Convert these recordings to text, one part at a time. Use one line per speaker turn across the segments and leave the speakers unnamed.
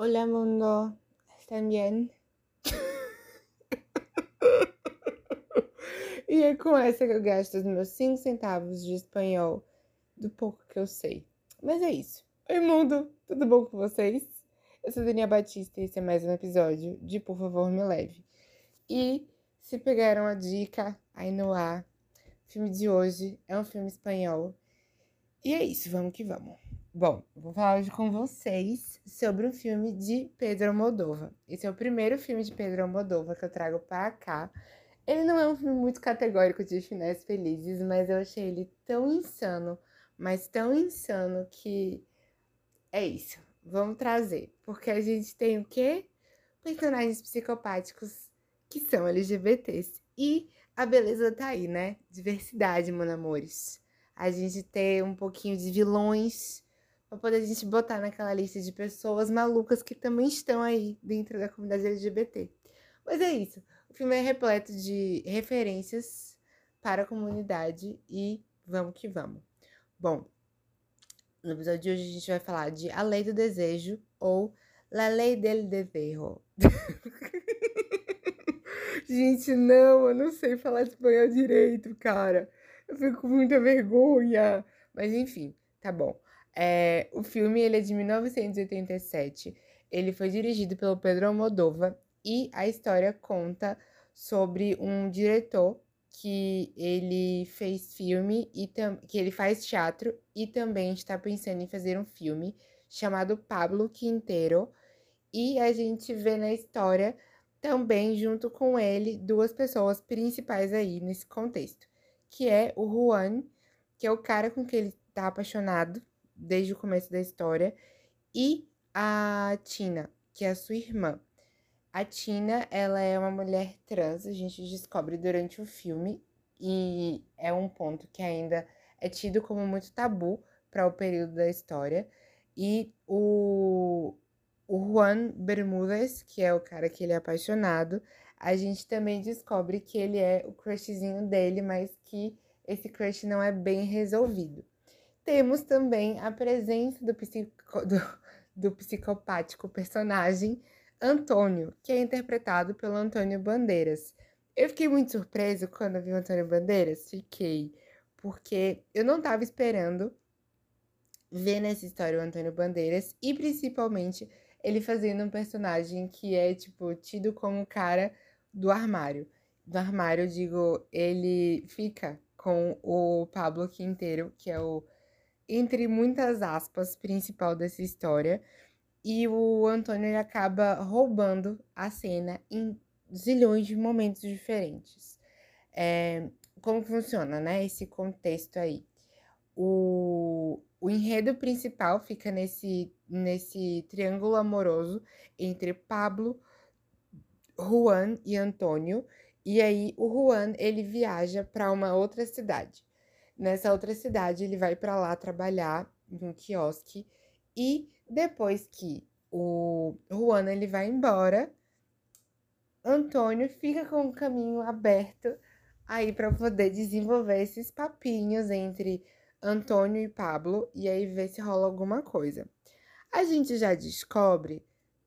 Hola mundo, ¿están bien? e é com essa que eu gasto os meus 5 centavos de espanhol do pouco que eu sei. Mas é isso. Oi mundo, tudo bom com vocês? Eu sou Daniela Batista e esse é mais um episódio de Por Favor Me Leve. E se pegaram a dica aí no ar, o filme de hoje é um filme espanhol. E é isso, vamos que vamos. Bom, vou falar hoje com vocês sobre um filme de Pedro Almodóvar. Esse é o primeiro filme de Pedro Almodóvar que eu trago para cá. Ele não é um filme muito categórico de finais felizes, mas eu achei ele tão insano, mas tão insano que é isso. Vamos trazer, porque a gente tem o quê? Personagens psicopáticos que são LGBTs. E a beleza tá aí, né? Diversidade, meus amores. A gente tem um pouquinho de vilões para poder a gente botar naquela lista de pessoas malucas que também estão aí dentro da comunidade LGBT. Mas é isso. O filme é repleto de referências para a comunidade e vamos que vamos. Bom, no episódio de hoje a gente vai falar de A Lei do Desejo ou La Lei del Desejo. gente, não, eu não sei falar espanhol direito, cara. Eu fico com muita vergonha. Mas enfim, tá bom. É, o filme ele é de 1987. Ele foi dirigido pelo Pedro Almodóvar e a história conta sobre um diretor que ele fez filme e que ele faz teatro e também está pensando em fazer um filme chamado Pablo Quintero. E a gente vê na história também junto com ele duas pessoas principais aí nesse contexto, que é o Juan, que é o cara com quem ele está apaixonado desde o começo da história, e a Tina, que é a sua irmã. A Tina, ela é uma mulher trans, a gente descobre durante o filme, e é um ponto que ainda é tido como muito tabu para o período da história. E o, o Juan Bermúdez, que é o cara que ele é apaixonado, a gente também descobre que ele é o crushzinho dele, mas que esse crush não é bem resolvido. Temos também a presença do, psico, do, do psicopático personagem Antônio, que é interpretado pelo Antônio Bandeiras. Eu fiquei muito surpreso quando vi o Antônio Bandeiras, fiquei, porque eu não estava esperando ver nessa história o Antônio Bandeiras e principalmente ele fazendo um personagem que é tipo tido como cara do armário. Do armário, eu digo, ele fica com o Pablo Quinteiro, que é o entre muitas aspas, principal dessa história. E o Antônio ele acaba roubando a cena em zilhões de momentos diferentes. É, como funciona, né? Esse contexto aí. O, o enredo principal fica nesse, nesse triângulo amoroso entre Pablo, Juan e Antônio. E aí o Juan ele viaja para uma outra cidade. Nessa outra cidade, ele vai para lá trabalhar em um quiosque e depois que o Juan ele vai embora, Antônio fica com o caminho aberto aí para poder desenvolver esses papinhos entre Antônio e Pablo e aí ver se rola alguma coisa. A gente já descobre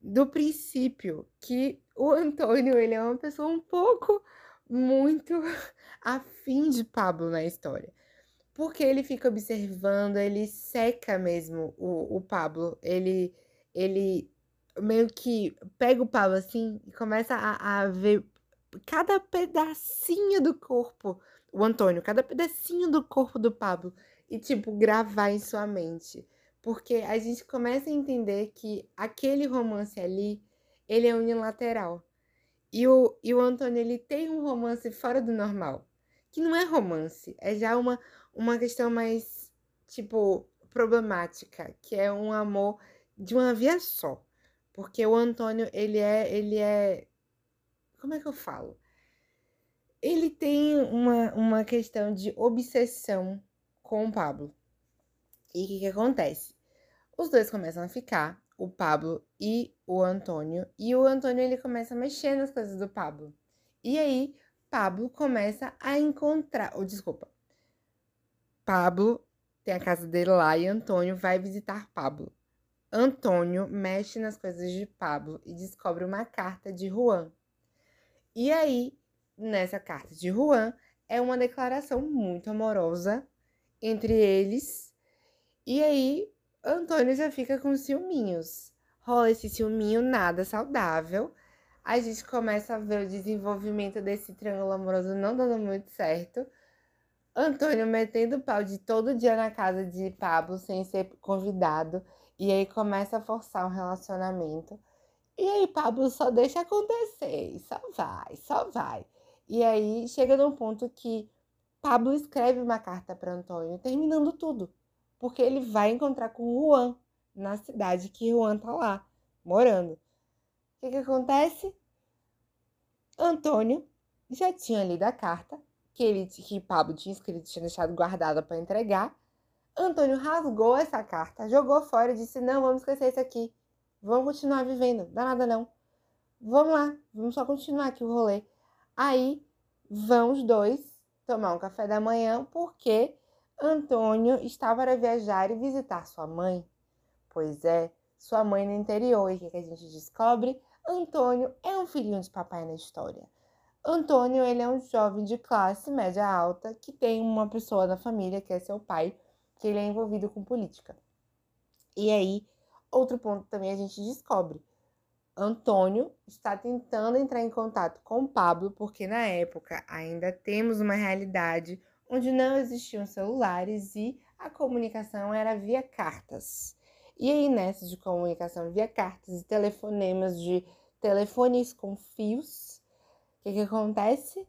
do princípio que o Antônio ele é uma pessoa um pouco muito afim de Pablo na história. Porque ele fica observando, ele seca mesmo o, o Pablo. Ele, ele meio que pega o Pablo assim e começa a, a ver cada pedacinho do corpo, o Antônio, cada pedacinho do corpo do Pablo e, tipo, gravar em sua mente. Porque a gente começa a entender que aquele romance ali, ele é unilateral. E o, e o Antônio, ele tem um romance fora do normal. Que não é romance, é já uma, uma questão mais, tipo, problemática, que é um amor de uma via só. Porque o Antônio, ele é, ele é, como é que eu falo? Ele tem uma, uma questão de obsessão com o Pablo. E o que, que acontece? Os dois começam a ficar, o Pablo e o Antônio, e o Antônio ele começa a mexer nas coisas do Pablo. E aí, Pablo começa a encontrar, ou desculpa, Pablo tem a casa dele lá e Antônio vai visitar Pablo. Antônio mexe nas coisas de Pablo e descobre uma carta de Juan. E aí, nessa carta de Juan, é uma declaração muito amorosa entre eles. E aí, Antônio já fica com ciúminhos. Rola esse ciúminho nada saudável. A gente começa a ver o desenvolvimento desse triângulo amoroso não dando muito certo. Antônio metendo pau de todo dia na casa de Pablo sem ser convidado. E aí começa a forçar um relacionamento. E aí Pablo só deixa acontecer, só vai, só vai. E aí chega num ponto que Pablo escreve uma carta para Antônio, terminando tudo, porque ele vai encontrar com Juan na cidade que Juan tá lá, morando. O que, que acontece? Antônio já tinha lido a carta que ele que Pablo tinha escrito, tinha deixado guardada para entregar. Antônio rasgou essa carta, jogou fora e disse: Não, vamos esquecer isso aqui. Vamos continuar vivendo. Dá nada não. Vamos lá, vamos só continuar aqui o rolê. Aí vão os dois tomar um café da manhã porque Antônio estava para viajar e visitar sua mãe. Pois é, sua mãe no interior. E o que a gente descobre? Antônio é um filhinho de papai na história. Antônio, ele é um jovem de classe média alta que tem uma pessoa na família, que é seu pai, que ele é envolvido com política. E aí, outro ponto também a gente descobre. Antônio está tentando entrar em contato com Pablo, porque na época ainda temos uma realidade onde não existiam celulares e a comunicação era via cartas. E aí, nessa de comunicação via cartas e telefonemas de telefones com fios, que, que acontece?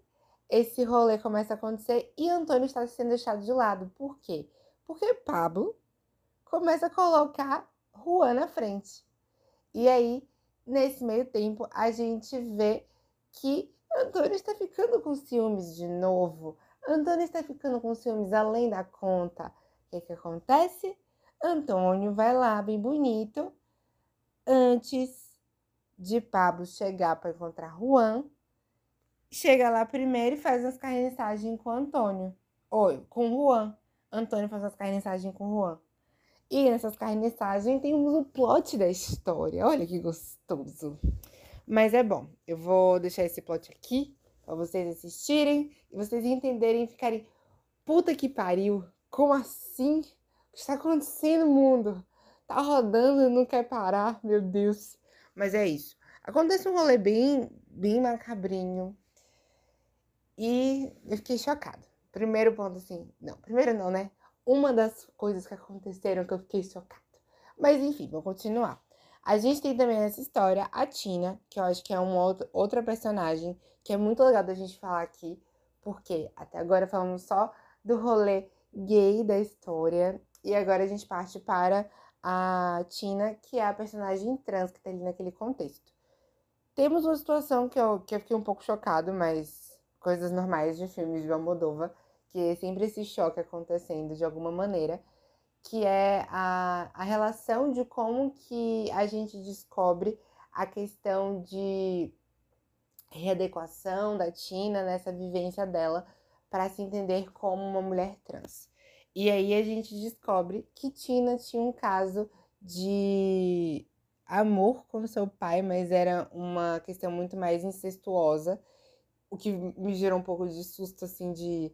Esse rolê começa a acontecer e Antônio está sendo deixado de lado. Por quê? Porque Pablo começa a colocar Juan na frente. E aí, nesse meio tempo, a gente vê que Antônio está ficando com ciúmes de novo. Antônio está ficando com ciúmes além da conta. O que, que acontece? Antônio vai lá, bem bonito, antes de Pablo chegar para encontrar Juan. Chega lá primeiro e faz as carniçagens com Antônio. Oi, com Juan. Antônio faz as carniçagens com Juan. E nessas carniçagens temos o plot da história. Olha que gostoso. Mas é bom. Eu vou deixar esse plot aqui para vocês assistirem e vocês entenderem e ficarem puta que pariu. Como assim? O que está acontecendo no mundo? Tá rodando e não quer parar, meu Deus. Mas é isso. Acontece um rolê bem, bem macabrinho. E eu fiquei chocada. Primeiro ponto, assim, não, primeiro não, né? Uma das coisas que aconteceram que eu fiquei chocada. Mas enfim, vou continuar. A gente tem também nessa história a Tina, que eu acho que é uma outra, personagem que é muito legal da gente falar aqui, porque até agora falamos só do rolê gay da história, e agora a gente parte para a Tina, que é a personagem trans que tá ali naquele contexto. Temos uma situação que eu, que eu fiquei um pouco chocado, mas coisas normais de filmes de Almodóvar, que é sempre esse choque acontecendo de alguma maneira, que é a, a relação de como que a gente descobre a questão de readequação da Tina nessa vivência dela para se entender como uma mulher trans. E aí a gente descobre que Tina tinha um caso de amor com seu pai, mas era uma questão muito mais incestuosa, o que me gerou um pouco de susto assim de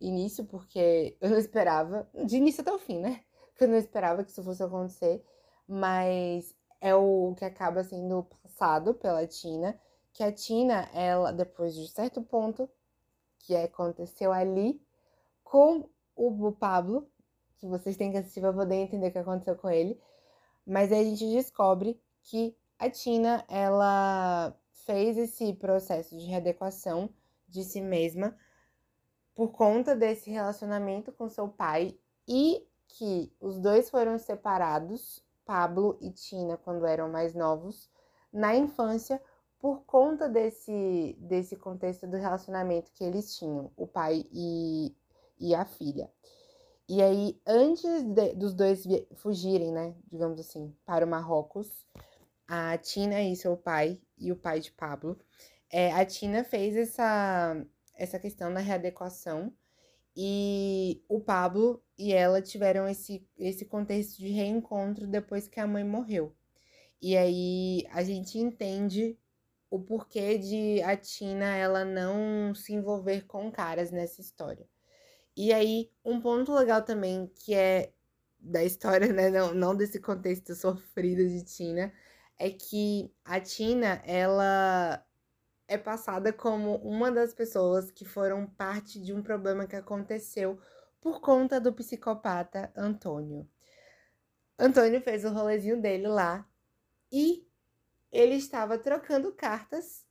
início, porque eu não esperava, de início até o fim, né? Porque eu não esperava que isso fosse acontecer, mas é o que acaba sendo passado pela Tina, que a Tina, ela, depois de certo ponto, que aconteceu ali, com o Pablo, que vocês têm que assistir para poder entender o que aconteceu com ele, mas aí a gente descobre que a Tina, ela fez esse processo de readequação de si mesma por conta desse relacionamento com seu pai e que os dois foram separados, Pablo e Tina, quando eram mais novos, na infância, por conta desse, desse contexto do relacionamento que eles tinham, o pai e, e a filha. E aí, antes de, dos dois fugirem, né, digamos assim, para o Marrocos, a Tina e seu pai, e o pai de Pablo, é, a Tina fez essa, essa questão da readequação E o Pablo e ela tiveram esse, esse contexto de reencontro depois que a mãe morreu. E aí a gente entende o porquê de a Tina ela não se envolver com caras nessa história. E aí, um ponto legal também que é da história, né, não, não desse contexto sofrido de Tina, é que a Tina, ela é passada como uma das pessoas que foram parte de um problema que aconteceu por conta do psicopata Antônio. Antônio fez o rolezinho dele lá e ele estava trocando cartas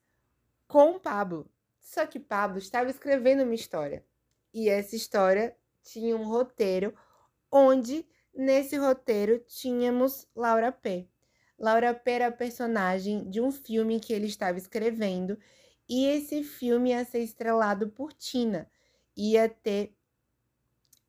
com Pablo. Só que Pablo estava escrevendo uma história. E essa história tinha um roteiro onde nesse roteiro tínhamos Laura P. Laura P era personagem de um filme que ele estava escrevendo e esse filme ia ser estrelado por Tina. Ia ter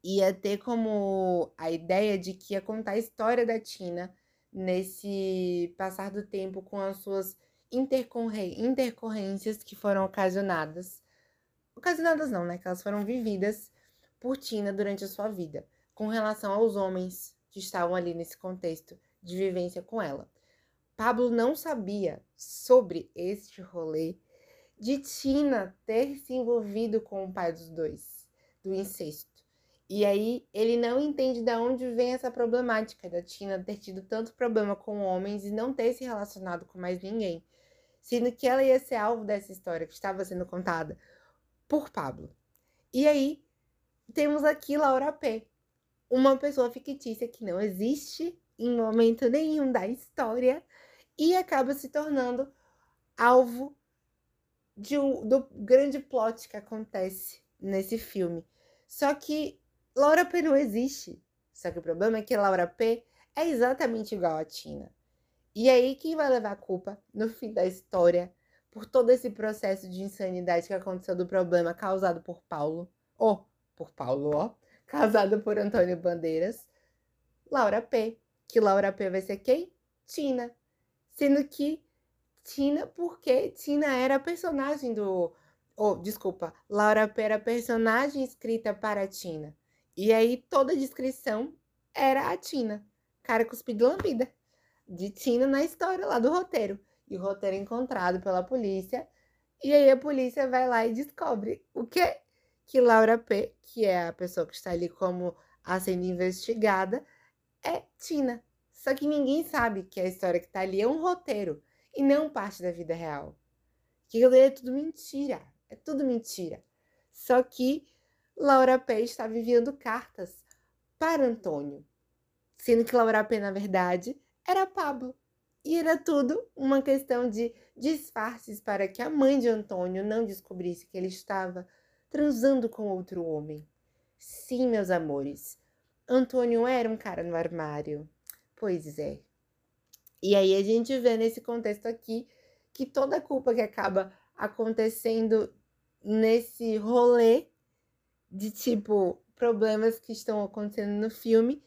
ia ter como a ideia de que ia contar a história da Tina nesse passar do tempo com as suas intercorrências que foram ocasionadas. Ocasionadas não, né? Que elas foram vividas por Tina durante a sua vida, com relação aos homens que estavam ali nesse contexto de vivência com ela. Pablo não sabia sobre este rolê de Tina ter se envolvido com o pai dos dois, do incesto. E aí ele não entende de onde vem essa problemática da Tina ter tido tanto problema com homens e não ter se relacionado com mais ninguém, sendo que ela ia ser alvo dessa história que estava sendo contada por Pablo. E aí temos aqui Laura P, uma pessoa fictícia que não existe em momento nenhum da história e acaba se tornando alvo de um, do grande plot que acontece nesse filme. Só que Laura P não existe. Só que o problema é que Laura P é exatamente igual a Tina. E aí, quem vai levar a culpa no fim da história por todo esse processo de insanidade que aconteceu do problema causado por Paulo? Ou, por Paulo, ó, causado por Antônio Bandeiras? Laura P. Que Laura P vai ser quem? Tina. Sendo que Tina, porque Tina era personagem do. Oh, desculpa, Laura P era personagem escrita para Tina. E aí toda a descrição era a Tina, cara cuspido lambida, de Tina na história lá do roteiro. E o roteiro é encontrado pela polícia. E aí a polícia vai lá e descobre o quê? Que Laura P, que é a pessoa que está ali como a sendo investigada, é Tina. Só que ninguém sabe que a história que está ali é um roteiro e não parte da vida real. Que aquilo é tudo mentira. É tudo mentira. Só que Laura P está enviando cartas para Antônio, sendo que Laura P, na verdade, era Pablo. E era tudo uma questão de disfarces para que a mãe de Antônio não descobrisse que ele estava transando com outro homem. Sim, meus amores, Antônio era um cara no armário. Pois é. E aí a gente vê nesse contexto aqui que toda a culpa que acaba acontecendo nesse rolê de tipo problemas que estão acontecendo no filme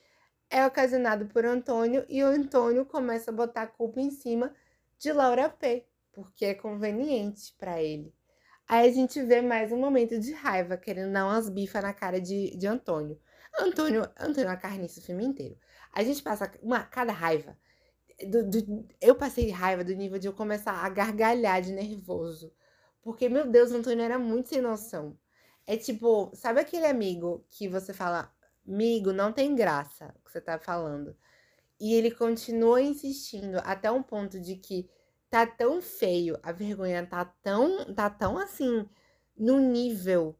é ocasionado por Antônio e o Antônio começa a botar a culpa em cima de Laura P, porque é conveniente para ele. Aí a gente vê mais um momento de raiva, querendo dar umas bifas na cara de, de Antônio. Antônio, Antônio é carniça o filme inteiro. A gente passa uma cada raiva. Do, do, eu passei raiva do nível de eu começar a gargalhar de nervoso. Porque, meu Deus, Antônio era muito sem noção. É tipo, sabe aquele amigo que você fala, amigo, não tem graça o que você tá falando. E ele continua insistindo até um ponto de que tá tão feio, a vergonha tá tão, tá tão assim, no nível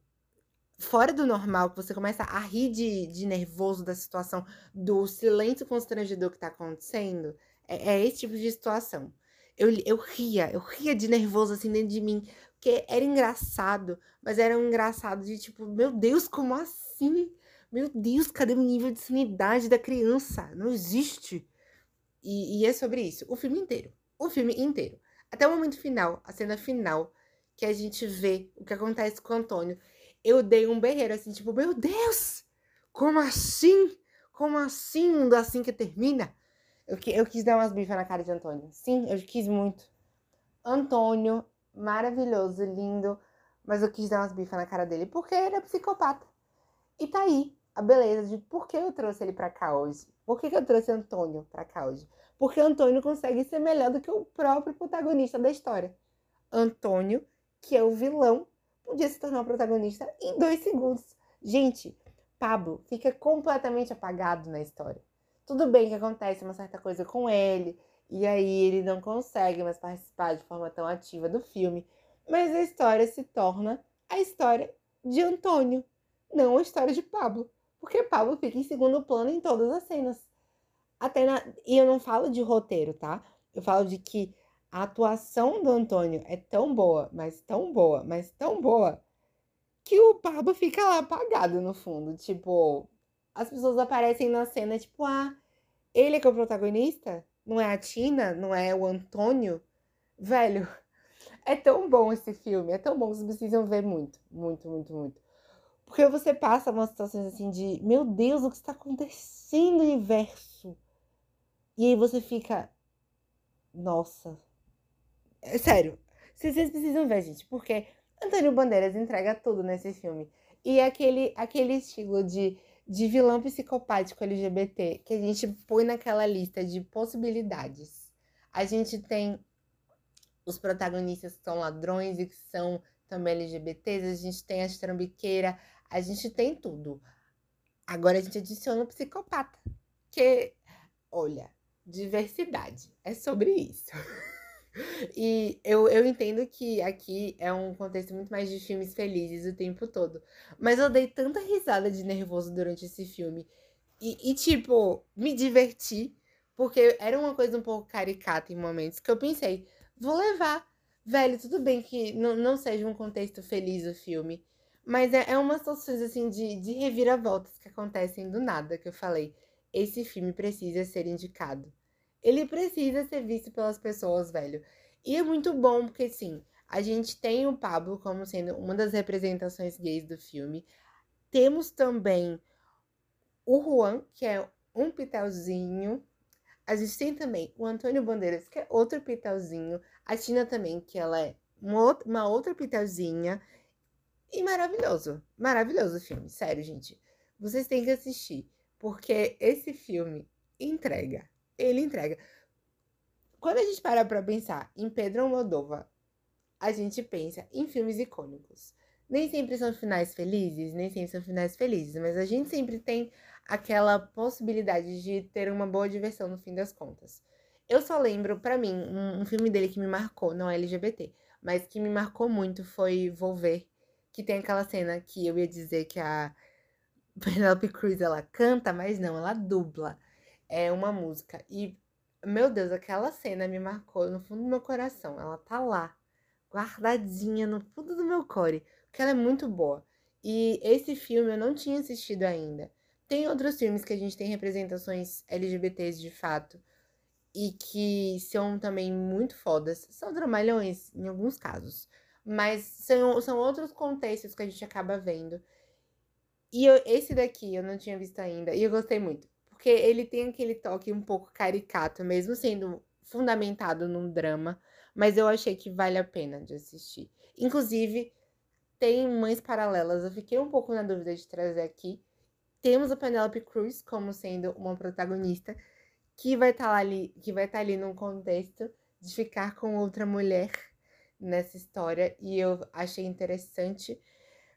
fora do normal, que você começa a rir de, de nervoso da situação, do silêncio constrangedor que tá acontecendo. É, é esse tipo de situação. Eu, eu ria, eu ria de nervoso assim dentro de mim, porque era engraçado, mas era um engraçado de tipo, meu Deus, como assim? Meu Deus, cadê o nível de sanidade da criança? Não existe. E, e é sobre isso. O filme inteiro. O filme inteiro. Até o momento final, a cena final, que a gente vê o que acontece com o Antônio. Eu dei um berreiro assim, tipo, meu Deus! Como assim? Como assim? Um assim que termina? Eu, eu quis dar umas bifas na cara de Antônio. Sim, eu quis muito. Antônio maravilhoso, lindo, mas eu quis dar umas bifas na cara dele porque ele é psicopata. E tá aí a beleza de por que eu trouxe ele para cá hoje. Por que, que eu trouxe Antônio para cá hoje? Porque Antônio consegue ser melhor do que o próprio protagonista da história. Antônio, que é o vilão, podia se tornar o protagonista em dois segundos. Gente, Pablo fica completamente apagado na história. Tudo bem que acontece uma certa coisa com ele, e aí ele não consegue mais participar de forma tão ativa do filme, mas a história se torna a história de Antônio, não a história de Pablo, porque Pablo fica em segundo plano em todas as cenas. Até na... E eu não falo de roteiro, tá? Eu falo de que a atuação do Antônio é tão boa, mas tão boa, mas tão boa, que o Pablo fica lá apagado no fundo. Tipo, as pessoas aparecem na cena, tipo, ah, ele é que é o protagonista? Não é a Tina? Não é o Antônio? Velho, é tão bom esse filme, é tão bom, vocês precisam ver muito, muito, muito, muito. Porque você passa umas situações assim de, meu Deus, o que está acontecendo no universo? E aí você fica, nossa. É sério, vocês precisam ver, gente, porque Antônio Bandeiras entrega tudo nesse filme. E aquele, aquele estilo de, de vilão psicopático LGBT que a gente põe naquela lista de possibilidades. A gente tem os protagonistas que são ladrões e que são também LGBTs, a gente tem a trambiqueira, a gente tem tudo. Agora a gente adiciona o psicopata, que, olha, diversidade, é sobre isso. E eu, eu entendo que aqui é um contexto muito mais de filmes felizes o tempo todo. Mas eu dei tanta risada de nervoso durante esse filme. E, e, tipo, me diverti. Porque era uma coisa um pouco caricata em momentos que eu pensei, vou levar. Velho, tudo bem que não, não seja um contexto feliz o filme. Mas é, é umas situações assim de, de reviravoltas que acontecem do nada que eu falei. Esse filme precisa ser indicado. Ele precisa ser visto pelas pessoas, velho. E é muito bom porque, sim, a gente tem o Pablo como sendo uma das representações gays do filme. Temos também o Juan, que é um pitelzinho. A gente tem também o Antônio Bandeiras, que é outro pitelzinho. A Tina também, que ela é uma outra pitelzinha. E maravilhoso. Maravilhoso o filme. Sério, gente. Vocês têm que assistir. Porque esse filme entrega ele entrega. Quando a gente para pra pensar em Pedro Almodóvar, a gente pensa em filmes icônicos. Nem sempre são finais felizes, nem sempre são finais felizes, mas a gente sempre tem aquela possibilidade de ter uma boa diversão no fim das contas. Eu só lembro, para mim, um, um, filme dele que me marcou, não é LGBT, mas que me marcou muito foi Volver, que tem aquela cena que eu ia dizer que a Penelope Cruz ela canta, mas não, ela dubla é uma música. E, meu Deus, aquela cena me marcou no fundo do meu coração. Ela tá lá, guardadinha no fundo do meu core, porque ela é muito boa. E esse filme eu não tinha assistido ainda. Tem outros filmes que a gente tem representações LGBTs de fato e que são também muito fodas. São dramalhões em alguns casos, mas são, são outros contextos que a gente acaba vendo. E eu, esse daqui eu não tinha visto ainda e eu gostei muito. Porque ele tem aquele toque um pouco caricato, mesmo sendo fundamentado num drama, mas eu achei que vale a pena de assistir. Inclusive, tem mães paralelas, eu fiquei um pouco na dúvida de trazer aqui. Temos a Penelope Cruz como sendo uma protagonista que vai estar tá ali, que vai estar tá ali num contexto de ficar com outra mulher nessa história e eu achei interessante,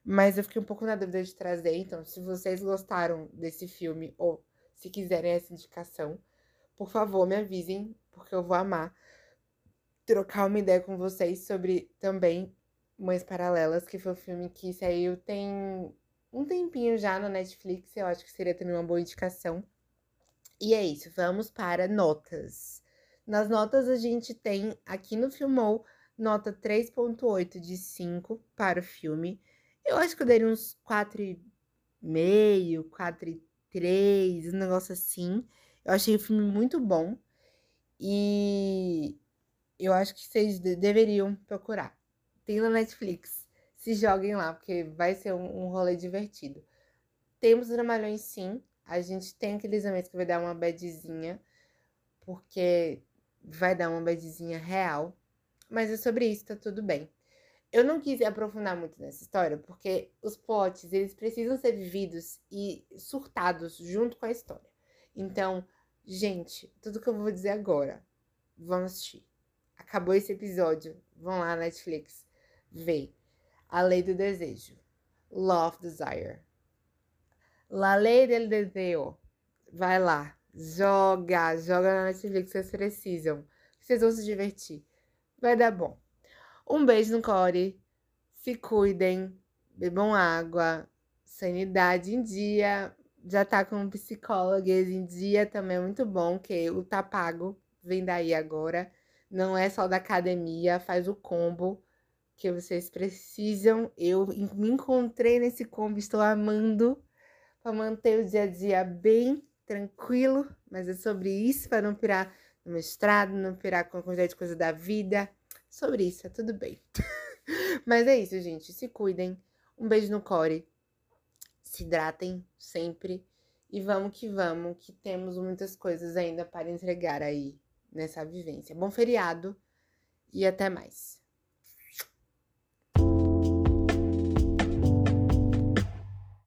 mas eu fiquei um pouco na dúvida de trazer. Então, se vocês gostaram desse filme ou se quiserem essa indicação, por favor, me avisem, porque eu vou amar trocar uma ideia com vocês sobre também Mães Paralelas, que foi um filme que saiu tem um tempinho já na Netflix, eu acho que seria também uma boa indicação. E é isso, vamos para notas. Nas notas a gente tem aqui no Filmou nota 3.8 de 5 para o filme. Eu acho que eu daria uns 4,5, 4,3 três, um negócio assim. Eu achei o filme muito bom. E eu acho que vocês deveriam procurar. Tem na Netflix. Se joguem lá, porque vai ser um, um rolê divertido. Temos dramalhões sim. A gente tem aqueles momentos que vai dar uma badzinha. Porque vai dar uma badzinha real. Mas é sobre isso, tá tudo bem. Eu não quis aprofundar muito nessa história, porque os plots, eles precisam ser vividos e surtados junto com a história. Então, gente, tudo que eu vou dizer agora, vamos assistir. Acabou esse episódio, vão lá na Netflix, vê. A Lei do Desejo. Love Desire. La Lei del Deseo. Vai lá, joga, joga na Netflix, vocês precisam. Vocês vão se divertir. Vai dar bom. Um beijo no core. Se cuidem. Bebam água. Sanidade em dia. Já tá com psicólogo em dia também é muito bom, que o tá pago. Vem daí agora. Não é só da academia, faz o combo que vocês precisam. Eu me encontrei nesse combo, estou amando para manter o dia a dia bem tranquilo, mas é sobre isso para não pirar no mestrado, não pirar com a quantidade de coisa da vida sobre isso, é tudo bem. Mas é isso, gente. Se cuidem. Um beijo no core. Se hidratem sempre. E vamos que vamos, que temos muitas coisas ainda para entregar aí nessa vivência. Bom feriado e até mais.